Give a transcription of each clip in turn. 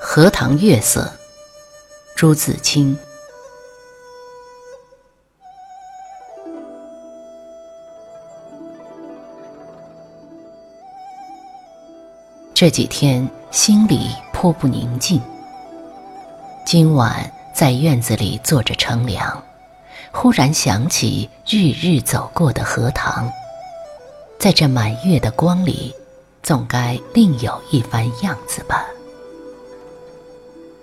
荷塘月色，朱自清。这几天心里颇不宁静。今晚在院子里坐着乘凉，忽然想起日日走过的荷塘，在这满月的光里，总该另有一番样子吧。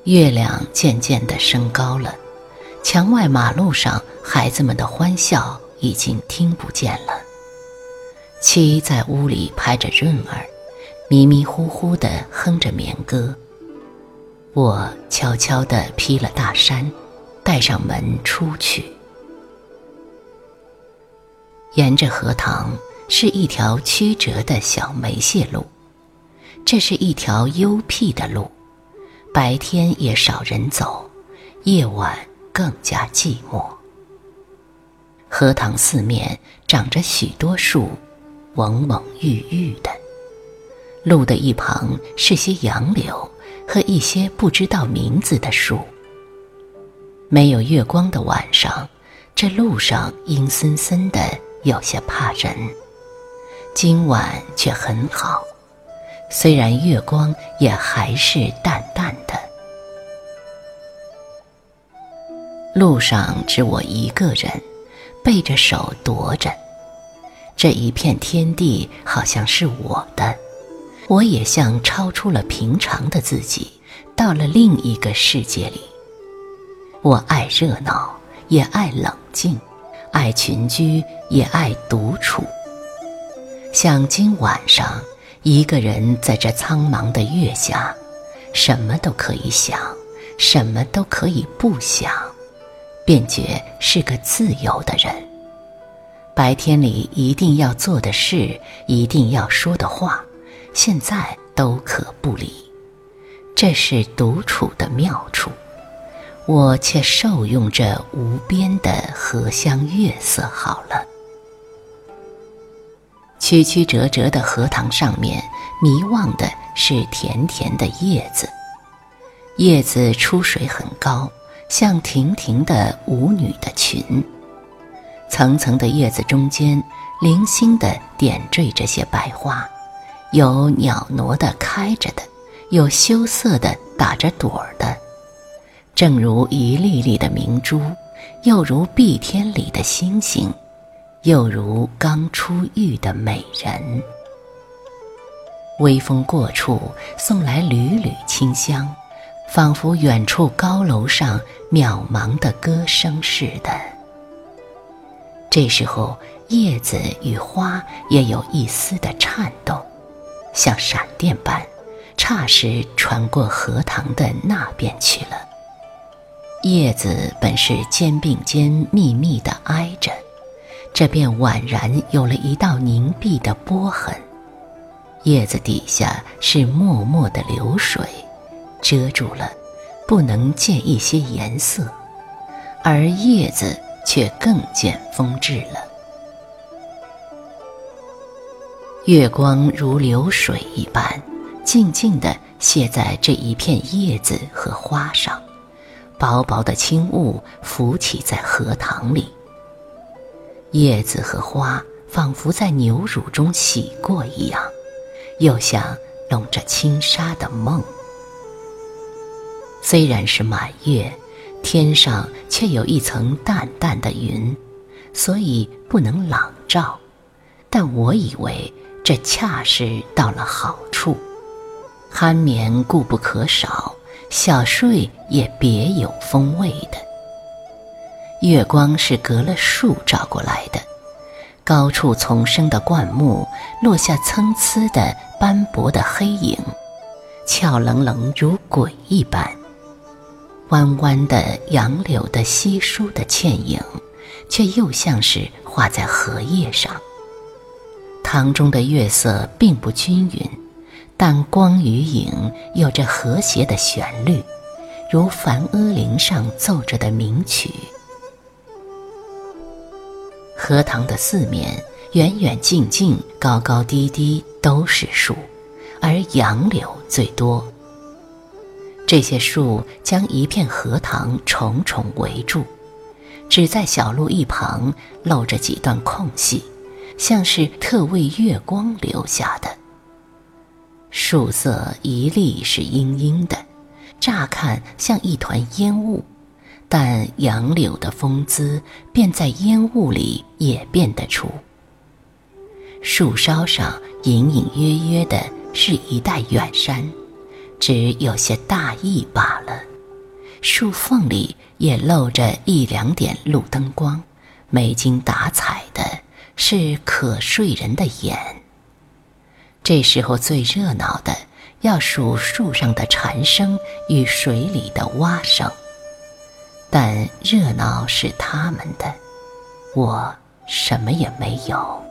月亮渐渐的升高了，墙外马路上孩子们的欢笑已经听不见了。妻在屋里拍着闰儿。迷迷糊糊的哼着眠歌，我悄悄地披了大衫，带上门出去。沿着荷塘是一条曲折的小梅谢路，这是一条幽僻的路，白天也少人走，夜晚更加寂寞。荷塘四面长着许多树，蓊蓊郁郁的。路的一旁是些杨柳和一些不知道名字的树。没有月光的晚上，这路上阴森森的，有些怕人。今晚却很好，虽然月光也还是淡路上只我一个人，背着手踱着，这一片天地好像是我的。我也像超出了平常的自己，到了另一个世界里。我爱热闹，也爱冷静；爱群居，也爱独处。像今晚上，一个人在这苍茫的月下，什么都可以想，什么都可以不想，便觉是个自由的人。白天里一定要做的事，一定要说的话。现在都可不理，这是独处的妙处。我却受用这无边的荷香月色好了。曲曲折折的荷塘上面，迷望的是甜甜的叶子，叶子出水很高，像亭亭的舞女的裙。层层的叶子中间，零星的点缀着些白花。有袅娜的开着的，有羞涩的打着朵儿的，正如一粒粒的明珠，又如碧天里的星星，又如刚出浴的美人。微风过处，送来缕缕清香，仿佛远处高楼上渺茫的歌声似的。这时候，叶子与花也有一丝的颤动。像闪电般，霎时传过荷塘的那边去了。叶子本是肩并肩密密的挨着，这便宛然有了一道凝碧的波痕。叶子底下是脉脉的流水，遮住了，不能见一些颜色，而叶子却更见风致了。月光如流水一般，静静地泻在这一片叶子和花上，薄薄的轻雾浮起在荷塘里。叶子和花仿佛在牛乳中洗过一样，又像笼着轻纱的梦。虽然是满月，天上却有一层淡淡的云，所以不能朗照。但我以为。这恰是到了好处，酣眠固不可少，小睡也别有风味的。月光是隔了树照过来的，高处丛生的灌木落下参差的斑驳的黑影，俏冷冷如鬼一般。弯弯的杨柳的稀疏的倩影，却又像是画在荷叶上。塘中的月色并不均匀，但光与影有着和谐的旋律，如梵阿铃上奏着的名曲。荷塘的四面，远远近近，高高低低，都是树，而杨柳最多。这些树将一片荷塘重重围住，只在小路一旁露着几段空隙，像是特为月光留下的。树色一粒是阴阴的，乍看像一团烟雾。但杨柳的风姿，便在烟雾里也辨得出。树梢上隐隐约约的是一带远山，只有些大意罢了。树缝里也露着一两点路灯光，没精打采的，是可睡人的眼。这时候最热闹的，要数树上的蝉声与水里的蛙声。但热闹是他们的，我什么也没有。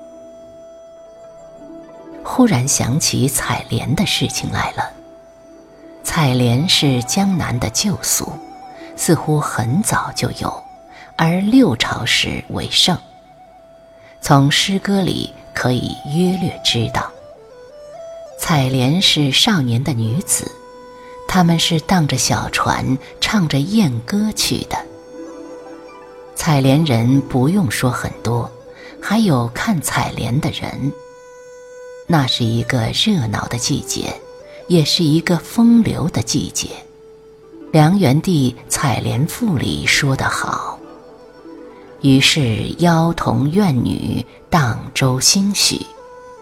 忽然想起采莲的事情来了。采莲是江南的旧俗，似乎很早就有，而六朝时为盛。从诗歌里可以约略知道，采莲是少年的女子。他们是荡着小船，唱着艳歌去的。采莲人不用说很多，还有看采莲的人。那是一个热闹的季节，也是一个风流的季节。梁元帝《采莲赋》里说得好：“于是妖童怨女荡舟兴许，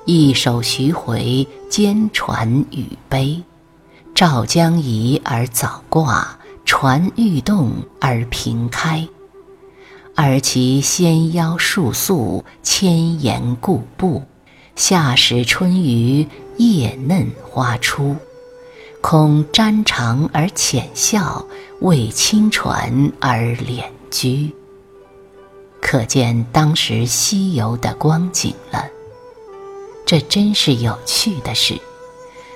一首徐回，兼传与悲。”赵将移而早挂，船欲动而平开。而其纤腰束素，千岩固步。夏时春雨，叶嫩花初。恐沾裳而浅笑，为清船而敛居。可见当时西游的光景了。这真是有趣的事。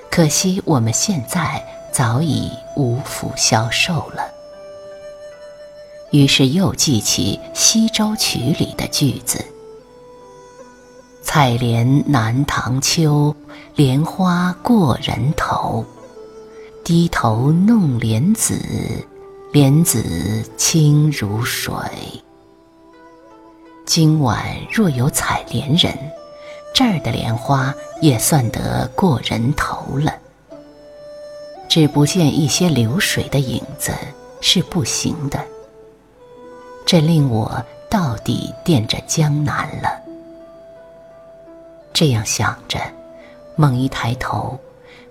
可惜我们现在早已无福消受了。于是又记起《西洲曲》里的句子：“采莲南塘秋，莲花过人头。低头弄莲子，莲子清如水。”今晚若有采莲人。这儿的莲花也算得过人头了，只不见一些流水的影子是不行的。这令我到底惦着江南了。这样想着，猛一抬头，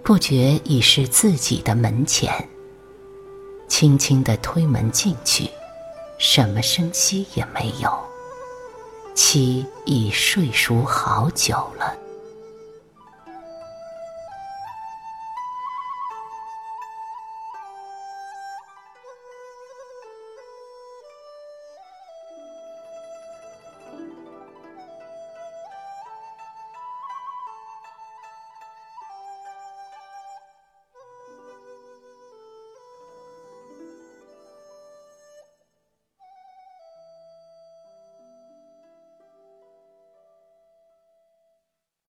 不觉已是自己的门前。轻轻的推门进去，什么声息也没有。妻已睡熟好久了。